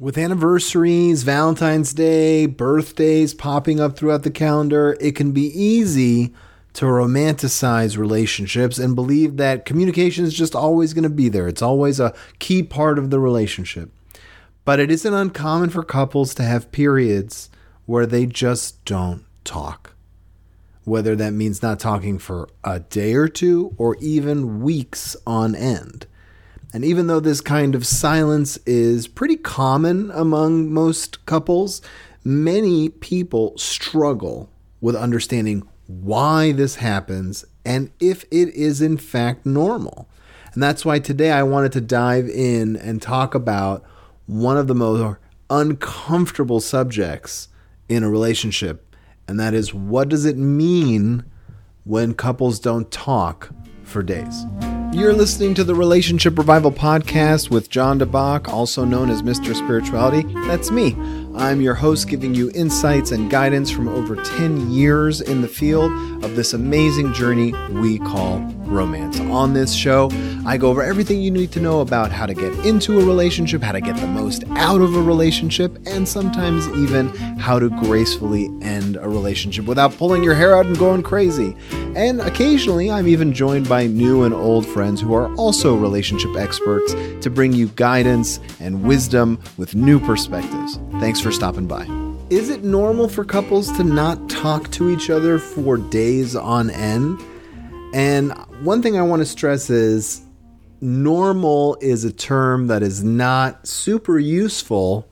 With anniversaries, Valentine's Day, birthdays popping up throughout the calendar, it can be easy to romanticize relationships and believe that communication is just always going to be there. It's always a key part of the relationship. But it isn't uncommon for couples to have periods where they just don't talk. Whether that means not talking for a day or two or even weeks on end. And even though this kind of silence is pretty common among most couples, many people struggle with understanding why this happens and if it is in fact normal. And that's why today I wanted to dive in and talk about one of the most uncomfortable subjects in a relationship, and that is what does it mean when couples don't talk for days? You're listening to the Relationship Revival Podcast with Jon DeBach, also known as Mr. Spirituality. That's me. I'm your host, giving you insights and guidance from over 10 years in the field of this amazing journey we call romance. On this show, I go over everything you need to know about how to get into a relationship, how to get the most out of a relationship, and sometimes even how to gracefully end a relationship without pulling your hair out and going crazy. And occasionally, I'm even joined by new and old friends who are also relationship experts to bring you guidance and wisdom with new perspectives. Thanks for stopping by. Is it normal for couples to not talk to each other for days on end? And one thing I want to stress is normal is a term that is not super useful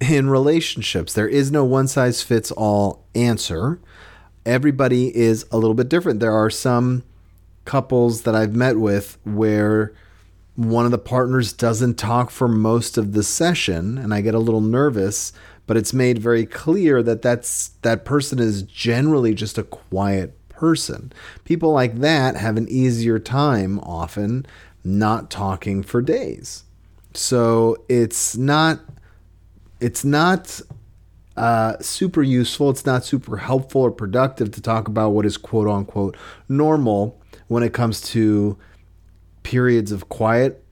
in relationships. There is no one size fits all answer. Everybody is a little bit different. There are some couples that I've met with where one of the partners doesn't talk for most of the session and I get a little nervous, but it's made very clear that that's that person is generally just a quiet person. People like that have an easier time often not talking for days. So it's not it's not uh, super useful. It's not super helpful or productive to talk about what is quote unquote normal when it comes to periods of quiet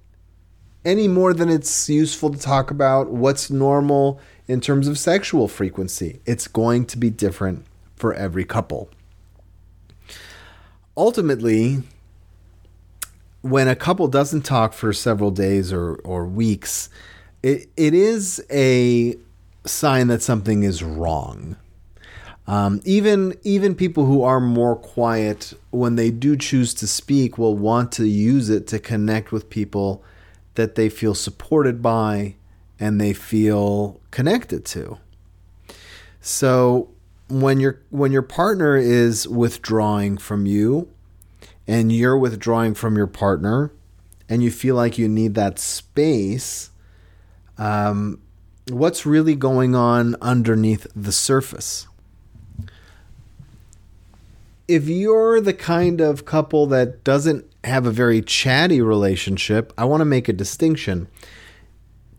any more than it's useful to talk about what's normal in terms of sexual frequency. It's going to be different for every couple ultimately, when a couple doesn't talk for several days or, or weeks, it, it is a sign that something is wrong. Um, even even people who are more quiet, when they do choose to speak, will want to use it to connect with people that they feel supported by and they feel connected to. So when your when your partner is withdrawing from you and you're withdrawing from your partner and you feel like you need that space um, what's really going on underneath the surface? If you're the kind of couple that doesn't have a very chatty relationship i want to make a distinction.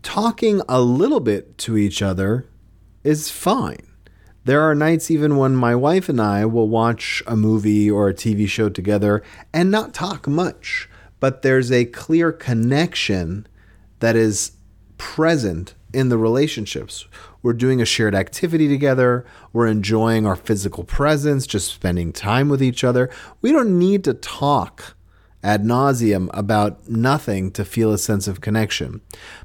Talking a little bit to each other is fine there are nights even when my wife and I will watch a movie or a TV show together and not talk much, but there's a clear connection that is present in the relationships. We're doing a shared activity together. We're enjoying our physical presence, just spending time with each other. We don't need to talk ad nauseum about nothing to feel a sense of connection.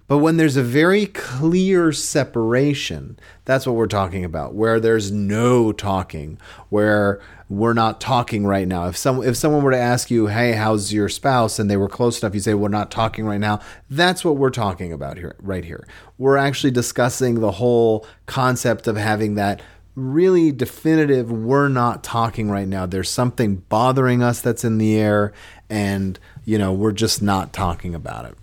But when there's a very clear separation, that's what we're talking about, where there's no talking, where we're not talking right now. If some if someone were to ask you, "Hey, how's your spouse?" and they were close enough, you say, "We're not talking right now." That's what we're talking about here right here. We're actually discussing the whole concept of having that really definitive we're not talking right now there's something bothering us that's in the air and you know we're just not talking about it.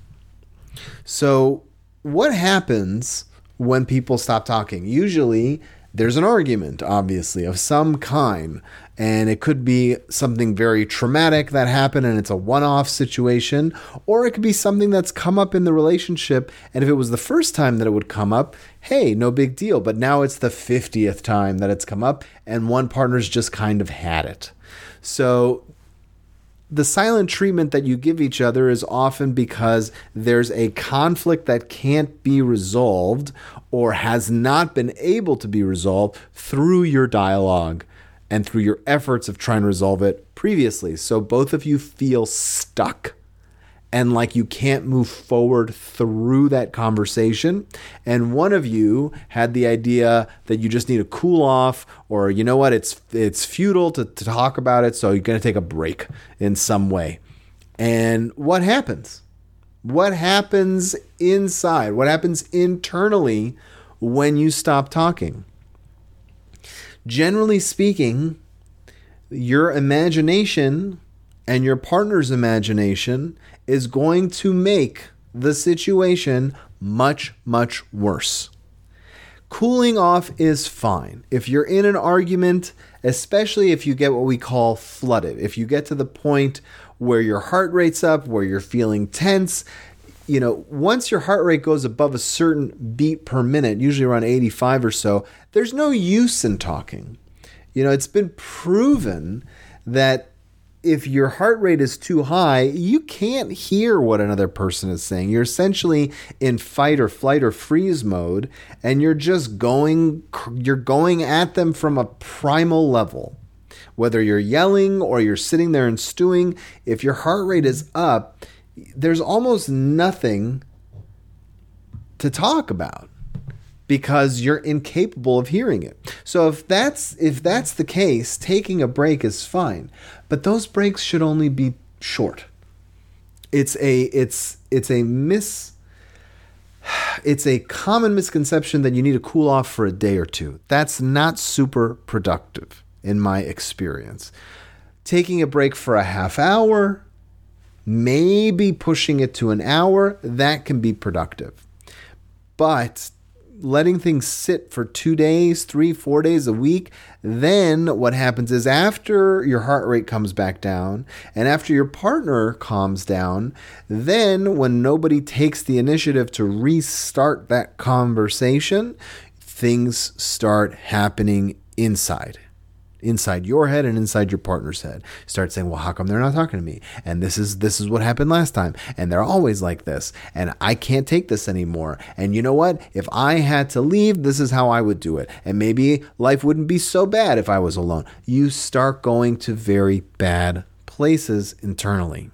So what happens when people stop talking? Usually there's an argument obviously of some kind and it could be something very traumatic that happened and it's a one-off situation or it could be something that's come up in the relationship and if it was the first time that it would come up hey no big deal but now it's the 50th time that it's come up and one partner's just kind of had it. So the silent treatment that you give each other is often because there's a conflict that can't be resolved or has not been able to be resolved through your dialogue and through your efforts of trying to resolve it previously. So both of you feel stuck and like you can't move forward through that conversation. And one of you had the idea that you just need to cool off, or you know what, it's it's futile to, to talk about it, so you're gonna take a break in some way. And what happens? What happens inside? What happens internally when you stop talking? Generally speaking, your imagination and your partner's imagination is going to make the situation much, much worse. Cooling off is fine. If you're in an argument, especially if you get what we call flooded, if you get to the point where your heart rate's up, where you're feeling tense, you know, once your heart rate goes above a certain beat per minute, usually around 85 or so, there's no use in talking. You know, it's been proven that if your heart rate is too high, you can't hear what another person is saying. You're essentially in fight or flight or freeze mode and you're just going you're going at them from a primal level. Whether you're yelling or you're sitting there and stewing, if your heart rate is up, there's almost nothing to talk about because you're incapable of hearing it. So if that's if that's the case, taking a break is fine. But those breaks should only be short. It's a it's it's a miss it's a common misconception that you need to cool off for a day or two. That's not super productive in my experience. Taking a break for a half hour, maybe pushing it to an hour, that can be productive. But letting things sit for two days, three, four days a week, then what happens is after your heart rate comes back down and after your partner calms down, then when nobody takes the initiative to restart that conversation, things start happening inside inside your head and inside your partner's head. Start saying, "Well, how come they're not talking to me?" And this is this is what happened last time, and they're always like this, and I can't take this anymore. And you know what? If I had to leave, this is how I would do it. And maybe life wouldn't be so bad if I was alone. You start going to very bad places internally.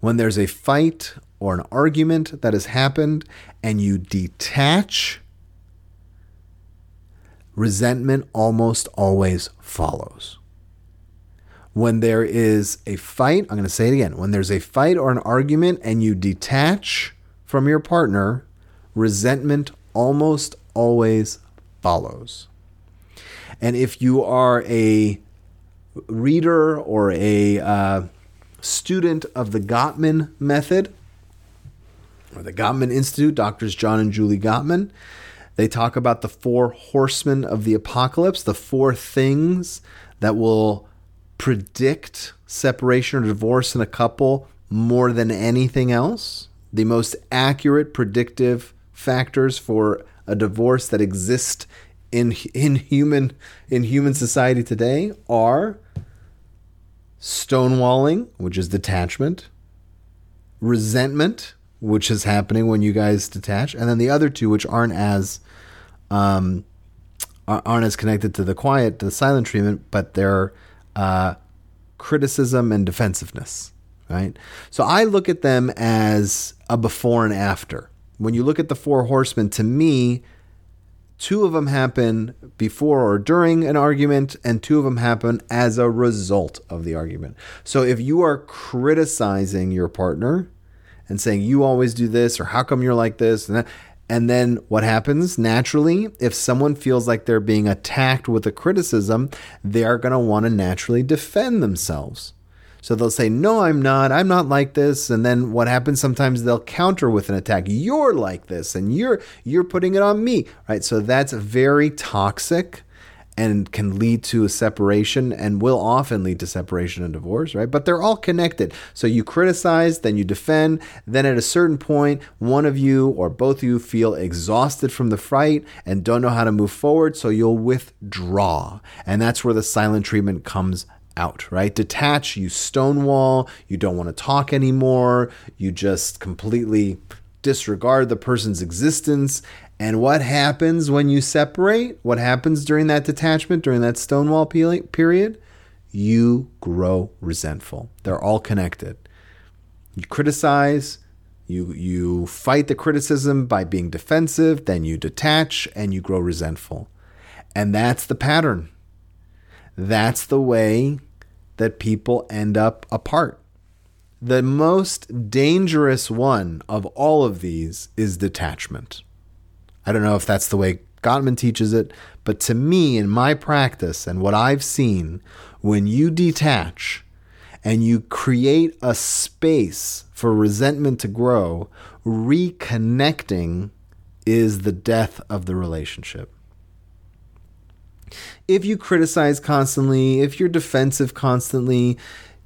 When there's a fight or an argument that has happened and you detach resentment almost always follows. When there is a fight, I'm going to say it again. When there's a fight or an argument and you detach from your partner, resentment almost always follows. And if you are a reader or a uh, student of the Gottman method, or the Gottman Institute, Doctors John and Julie Gottman, they talk about the four horsemen of the apocalypse, the four things that will predict separation or divorce in a couple more than anything else. The most accurate predictive factors for a divorce that exist in in human in human society today are stonewalling, which is detachment, resentment, which is happening when you guys detach, and then the other two, which aren't as um, aren't as connected to the quiet, to the silent treatment, but they're uh, criticism and defensiveness, right? So I look at them as a before and after. When you look at the four horsemen, to me, two of them happen before or during an argument, and two of them happen as a result of the argument. So if you are criticizing your partner and saying, you always do this, or how come you're like this, and and then what happens naturally, if someone feels like they're being attacked with a criticism, they are going to want to naturally defend themselves. So they'll say, No, I'm not. I'm not like this. And then what happens sometimes they'll counter with an attack. You're like this and you're you're putting it on me. Right. So that's very toxic and can lead to a separation and will often lead to separation and divorce, right? But they're all connected. So you criticize, then you defend, then at a certain point, one of you or both of you feel exhausted from the fight and don't know how to move forward, so you'll withdraw. And that's where the silent treatment comes out, right? Detach, you stonewall, you don't want to talk anymore, you just completely disregard the person's existence. And what happens when you separate? What happens during that detachment, during that stonewall period? You grow resentful. They're all connected. You criticize, you you fight the criticism by being defensive, then you detach and you grow resentful. And that's the pattern. That's the way that people end up apart. The most dangerous one of all of these is detachment. I don't know if that's the way Gottman teaches it, but to me, in my practice and what I've seen, when you detach and you create a space for resentment to grow, reconnecting is the death of the relationship. If you criticize constantly, if you're defensive constantly,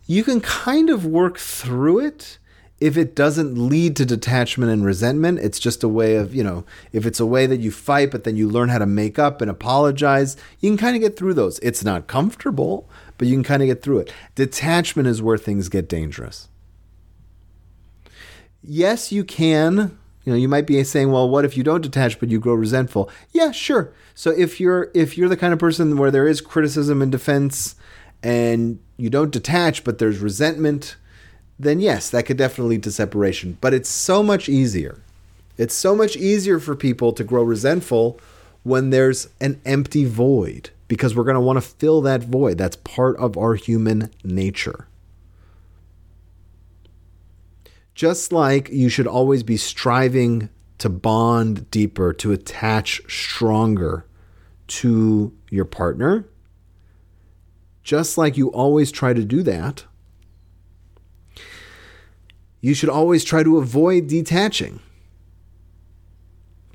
you can kind of work through it if it doesn't lead to detachment and resentment. It's just a way of, you know, if it's a way that you fight, but then you learn how to make up and apologize, you can kind of get through those. It's not comfortable, but you can kind of get through it. Detachment is where things get dangerous. Yes, you can you know, you might be saying, well, what if you don't detach but you grow resentful? Yeah, sure. So if you're if you're the kind of person where there is criticism and defense and you don't detach but there's resentment, then yes, that could definitely lead to separation. But it's so much easier. It's so much easier for people to grow resentful when there's an empty void because we're going to want to fill that void. That's part of our human nature. Just like you should always be striving to bond deeper, to attach stronger to your partner, just like you always try to do that, you should always try to avoid detaching.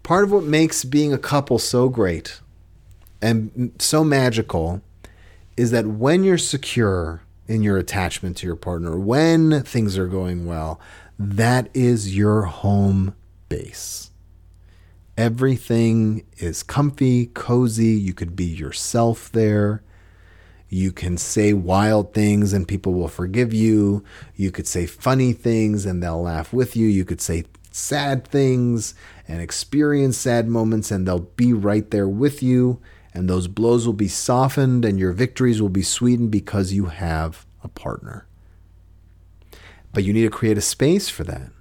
Part of what makes being a couple so great and so magical is that when you're secure in your attachment to your partner, when things are going well, that is your home base. Everything is comfy, cozy. You could be yourself there. You can say wild things and people will forgive you. You could say funny things and they'll laugh with you. You could say sad things and experience sad moments and they'll be right there with you. And those blows will be softened and your victories will be sweetened because you have a partner. But you need to create a space for that.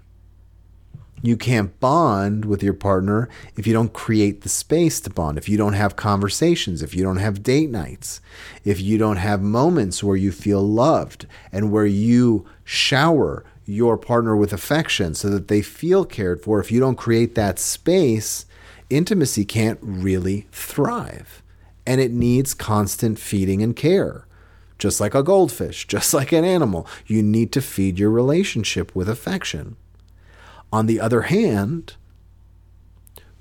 You can't bond with your partner if you don't create the space to bond, if you don't have conversations, if you don't have date nights, if you don't have moments where you feel loved and where you shower your partner with affection so that they feel cared for. If you don't create that space, intimacy can't really thrive. And it needs constant feeding and care just like a goldfish, just like an animal. You need to feed your relationship with affection. On the other hand,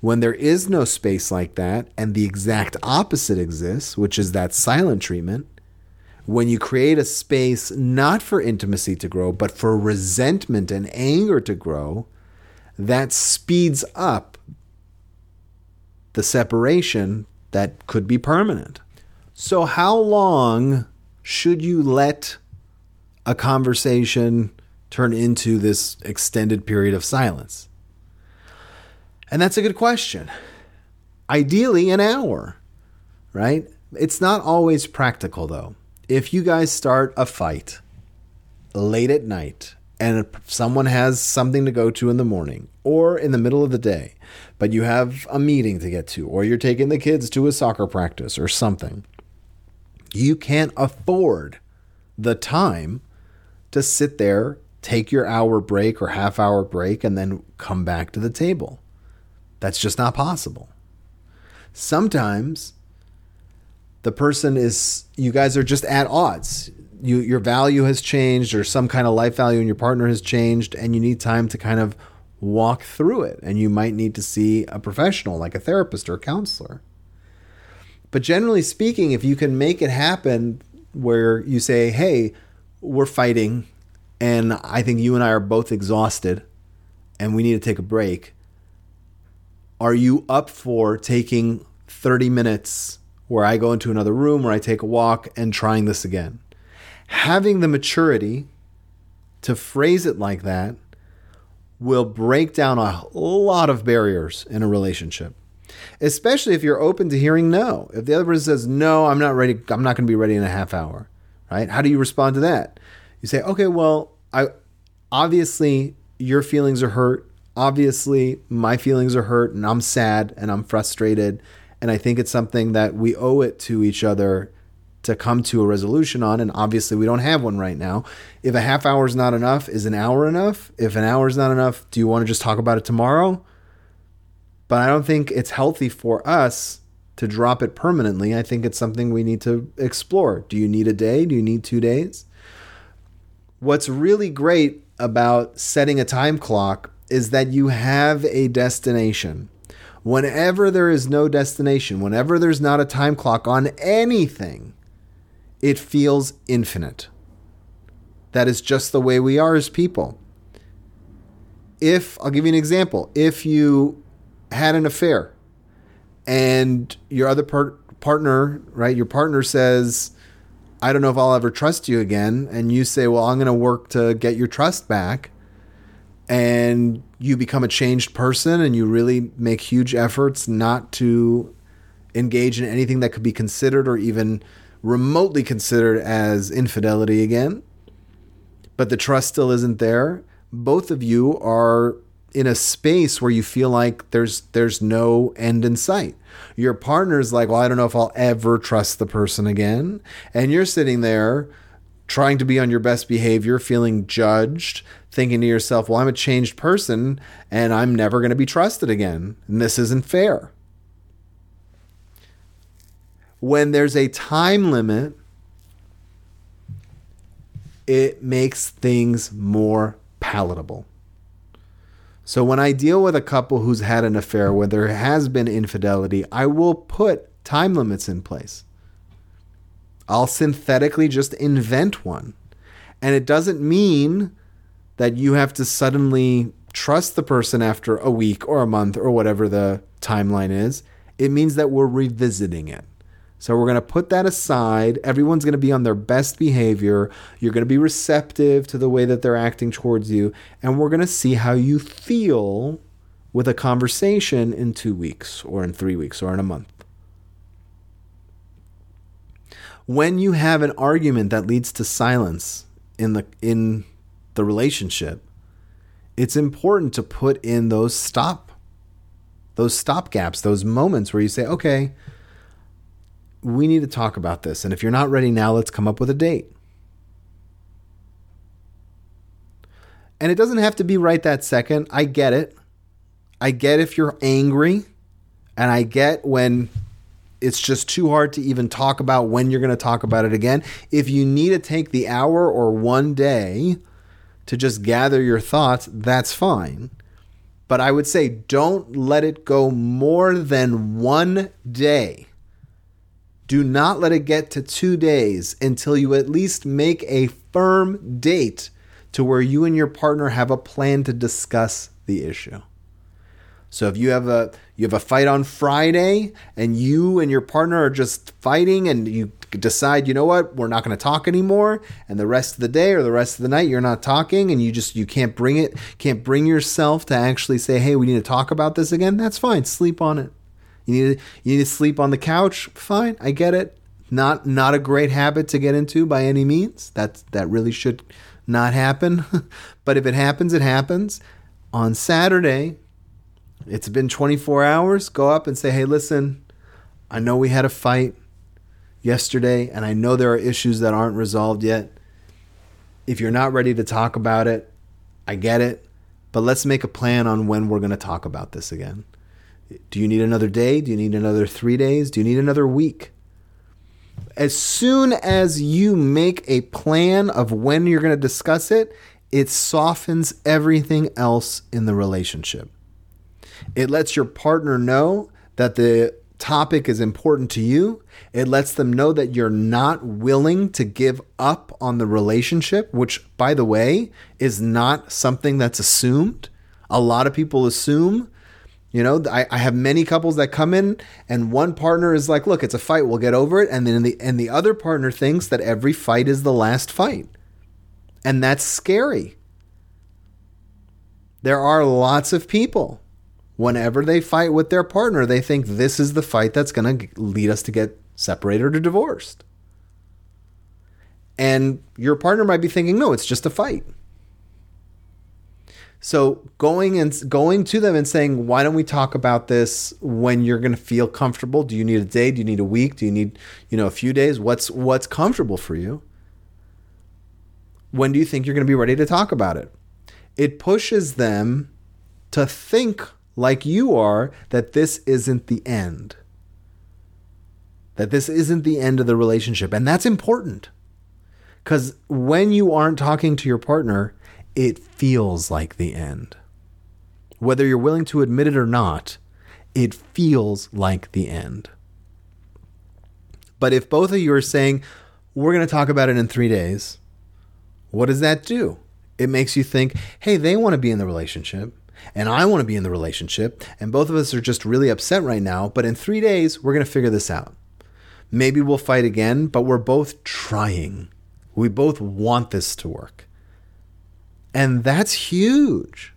when there is no space like that and the exact opposite exists, which is that silent treatment, when you create a space not for intimacy to grow, but for resentment and anger to grow, that speeds up the separation that could be permanent. So, how long should you let a conversation turn into this extended period of silence? And that's a good question. Ideally, an hour, right? It's not always practical, though. If you guys start a fight late at night and someone has something to go to in the morning or in the middle of the day, but you have a meeting to get to, or you're taking the kids to a soccer practice or something, you can't afford the time to sit there, take your hour break or half hour break, and then come back to the table. That's just not possible. Sometimes the person is, you guys are just at odds. You, your value has changed, or some kind of life value in your partner has changed, and you need time to kind of walk through it. And you might need to see a professional, like a therapist or a counselor. But generally speaking, if you can make it happen where you say, hey, we're fighting, and I think you and I are both exhausted, and we need to take a break. Are you up for taking 30 minutes where I go into another room, where I take a walk, and trying this again? Having the maturity to phrase it like that will break down a lot of barriers in a relationship. Especially if you're open to hearing no. If the other person says, No, I'm not ready, I'm not going to be ready in a half hour, right? How do you respond to that? You say, Okay, well, I obviously your feelings are hurt. Obviously, my feelings are hurt and I'm sad and I'm frustrated. And I think it's something that we owe it to each other to come to a resolution on. And obviously, we don't have one right now. If a half hour is not enough, is an hour enough? If an hour is not enough, do you want to just talk about it tomorrow? But I don't think it's healthy for us to drop it permanently. I think it's something we need to explore. Do you need a day? Do you need two days? What's really great about setting a time clock is that you have a destination. Whenever there is no destination, whenever there's not a time clock on anything, it feels infinite. That is just the way we are as people. If, I'll give you an example, if you had an affair and your other part, partner, right, your partner says, I don't know if I'll ever trust you again. And you say, Well, I'm going to work to get your trust back. And you become a changed person and you really make huge efforts not to engage in anything that could be considered or even remotely considered as infidelity again. But the trust still isn't there. Both of you are in a space where you feel like there's there's no end in sight. Your partner's like, "Well, I don't know if I'll ever trust the person again." And you're sitting there trying to be on your best behavior, feeling judged, thinking to yourself, "Well, I'm a changed person and I'm never going to be trusted again, and this isn't fair." When there's a time limit, it makes things more palatable. So when I deal with a couple who's had an affair where there has been infidelity, I will put time limits in place. I'll synthetically just invent one. And it doesn't mean that you have to suddenly trust the person after a week or a month or whatever the timeline is. It means that we're revisiting it. So we're going to put that aside. Everyone's going to be on their best behavior. You're going to be receptive to the way that they're acting towards you. And we're going to see how you feel with a conversation in two weeks or in three weeks or in a month. When you have an argument that leads to silence in the in the relationship, it's important to put in those stop those stop gaps, those moments where you say, "Okay, we need to talk about this. And if you're not ready now, let's come up with a date. And it doesn't have to be right that second. I get it. I get if you're angry. And I get when it's just too hard to even talk about when you're going to talk about it again. If you need to take the hour or one day to just gather your thoughts, that's fine. But I would say don't let it go more than one day do not let it get to two days until you at least make a firm date to where you and your partner have a plan to discuss the issue. So if you have a you have a fight on Friday and you and your partner are just fighting and you decide, you know what, we're not going to talk anymore and the rest of the day or the rest of the night you're not talking and you just you can't bring it can't bring yourself to actually say, "Hey, we need to talk about this again." That's fine. Sleep on it. You need to, you need to sleep on the couch. Fine, I get it. Not not a great habit to get into by any means. That that really should not happen. but if it happens, it happens. On Saturday, it's been 24 hours. Go up and say, "Hey, listen, I know we had a fight yesterday and I know there are issues that aren't resolved yet. If you're not ready to talk about it, I get it, but let's make a plan on when we're going to talk about this again." Do you need another day? Do you need another three days? Do you need another week? As soon as you make a plan of when you're going to discuss it, it softens everything else in the relationship. It lets your partner know that the topic is important to you. It lets them know that you're not willing to give up on the relationship, which, by the way, is not something that's assumed. A lot of people assume You know, I, I have many couples that come in and one partner is like, look, it's a fight, we'll get over it. And then the and the other partner thinks that every fight is the last fight. And that's scary. There are lots of people, whenever they fight with their partner, they think this is the fight that's going to lead us to get separated or divorced. And your partner might be thinking, no, it's just a fight. So going and going to them and saying, why don't we talk about this when you're going to feel comfortable? Do you need a day? Do you need a week? Do you need, you know, a few days? What's what's comfortable for you? When do you think you're going to be ready to talk about it? It pushes them to think like you are that this isn't the end. That this isn't the end of the relationship. And that's important. Because when you aren't talking to your partner, it feels like the end. Whether you're willing to admit it or not, it feels like the end. But if both of you are saying, we're going to talk about it in three days, what does that do? It makes you think, hey, they want to be in the relationship and I want to be in the relationship, and both of us are just really upset right now, but in three days, we're going to figure this out. Maybe we'll fight again, but we're both trying. We both want this to work. And that's huge.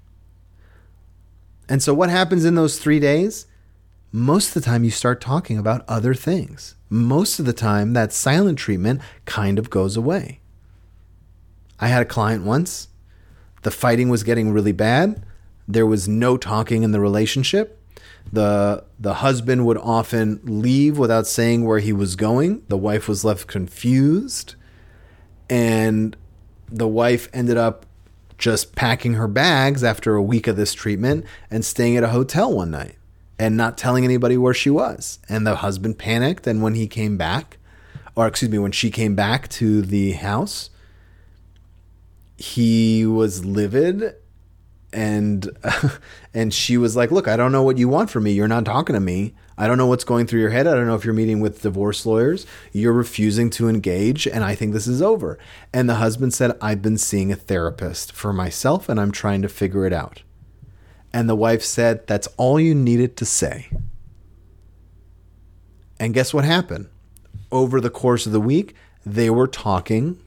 And so, what happens in those three days? Most of the time, you start talking about other things. Most of the time, that silent treatment kind of goes away. I had a client once. The fighting was getting really bad. There was no talking in the relationship. The the husband would often leave without saying where he was going. The wife was left confused and the wife ended up just packing her bags after a week of this treatment and staying at a hotel one night and not telling anybody where she was. And the husband panicked. And when he came back, or excuse me, when she came back to the house, he was livid and and she was like, "Look, I don't know what you want from me. You're not talking to me. I don't know what's going through your head. I don't know if you're meeting with divorce lawyers. You're refusing to engage, and I think this is over." And the husband said, "I've been seeing a therapist for myself, and I'm trying to figure it out." And the wife said, "That's all you needed to say." And guess what happened? Over the course of the week, they were talking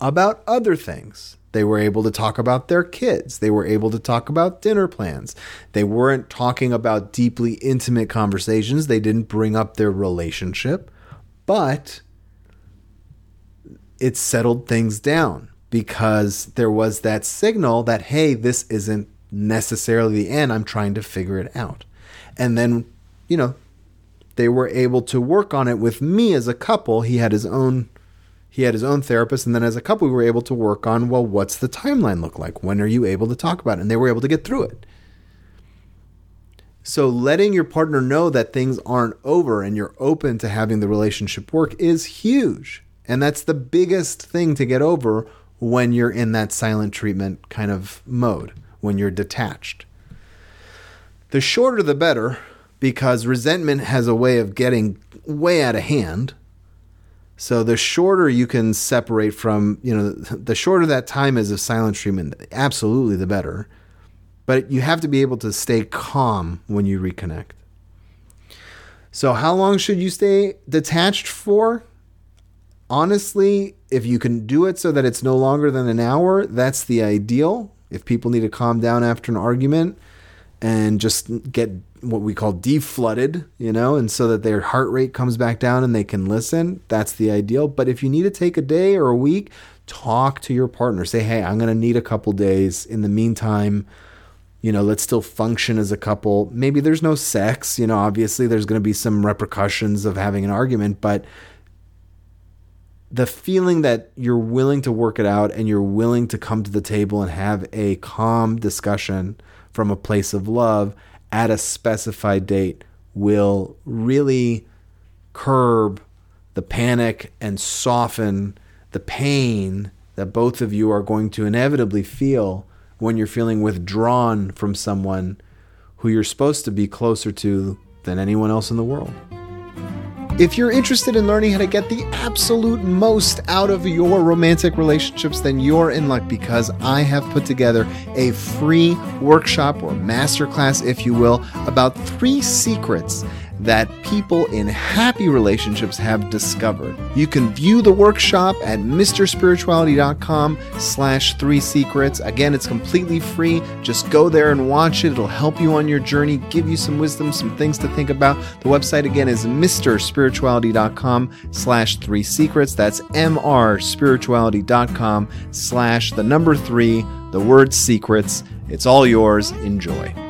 about other things they were able to talk about their kids. They were able to talk about dinner plans. They weren't talking about deeply intimate conversations. They didn't bring up their relationship, but it settled things down because there was that signal that, hey, this isn't necessarily the end. I'm trying to figure it out. And then, you know, they were able to work on it with me as a couple. He had his own he had his own therapist, and then as a couple, we were able to work on well, what's the timeline look like? When are you able to talk about it? And they were able to get through it. So, letting your partner know that things aren't over and you're open to having the relationship work is huge. And that's the biggest thing to get over when you're in that silent treatment kind of mode, when you're detached. The shorter the better, because resentment has a way of getting way out of hand so the shorter you can separate from, you know, the shorter that time is of silent treatment, absolutely the better. But you have to be able to stay calm when you reconnect. So how long should you stay detached for? Honestly, if you can do it so that it's no longer than an hour, that's the ideal. If people need to calm down after an argument and just get what we call deflooded, you know, and so that their heart rate comes back down and they can listen. That's the ideal. But if you need to take a day or a week, talk to your partner. Say, hey, I'm going to need a couple days. In the meantime, you know, let's still function as a couple. Maybe there's no sex, you know, obviously there's going to be some repercussions of having an argument, but the feeling that you're willing to work it out and you're willing to come to the table and have a calm discussion from a place of love at a specified date will really curb the panic and soften the pain that both of you are going to inevitably feel when you're feeling withdrawn from someone who you're supposed to be closer to than anyone else in the world. If you're interested in learning how to get the absolute most out of your romantic relationships, then you're in luck because I have put together a free workshop or masterclass, if you will, about three secrets that people in happy relationships have discovered. You can view the workshop at mrspirituality.com slash three secrets. Again, it's completely free. Just go there and watch it. It'll help you on your journey, give you some wisdom, some things to think about. The website again is mrspirituality.com slash three secrets. That's mrspirituality.com slash the number three, the word secrets. It's all yours. Enjoy.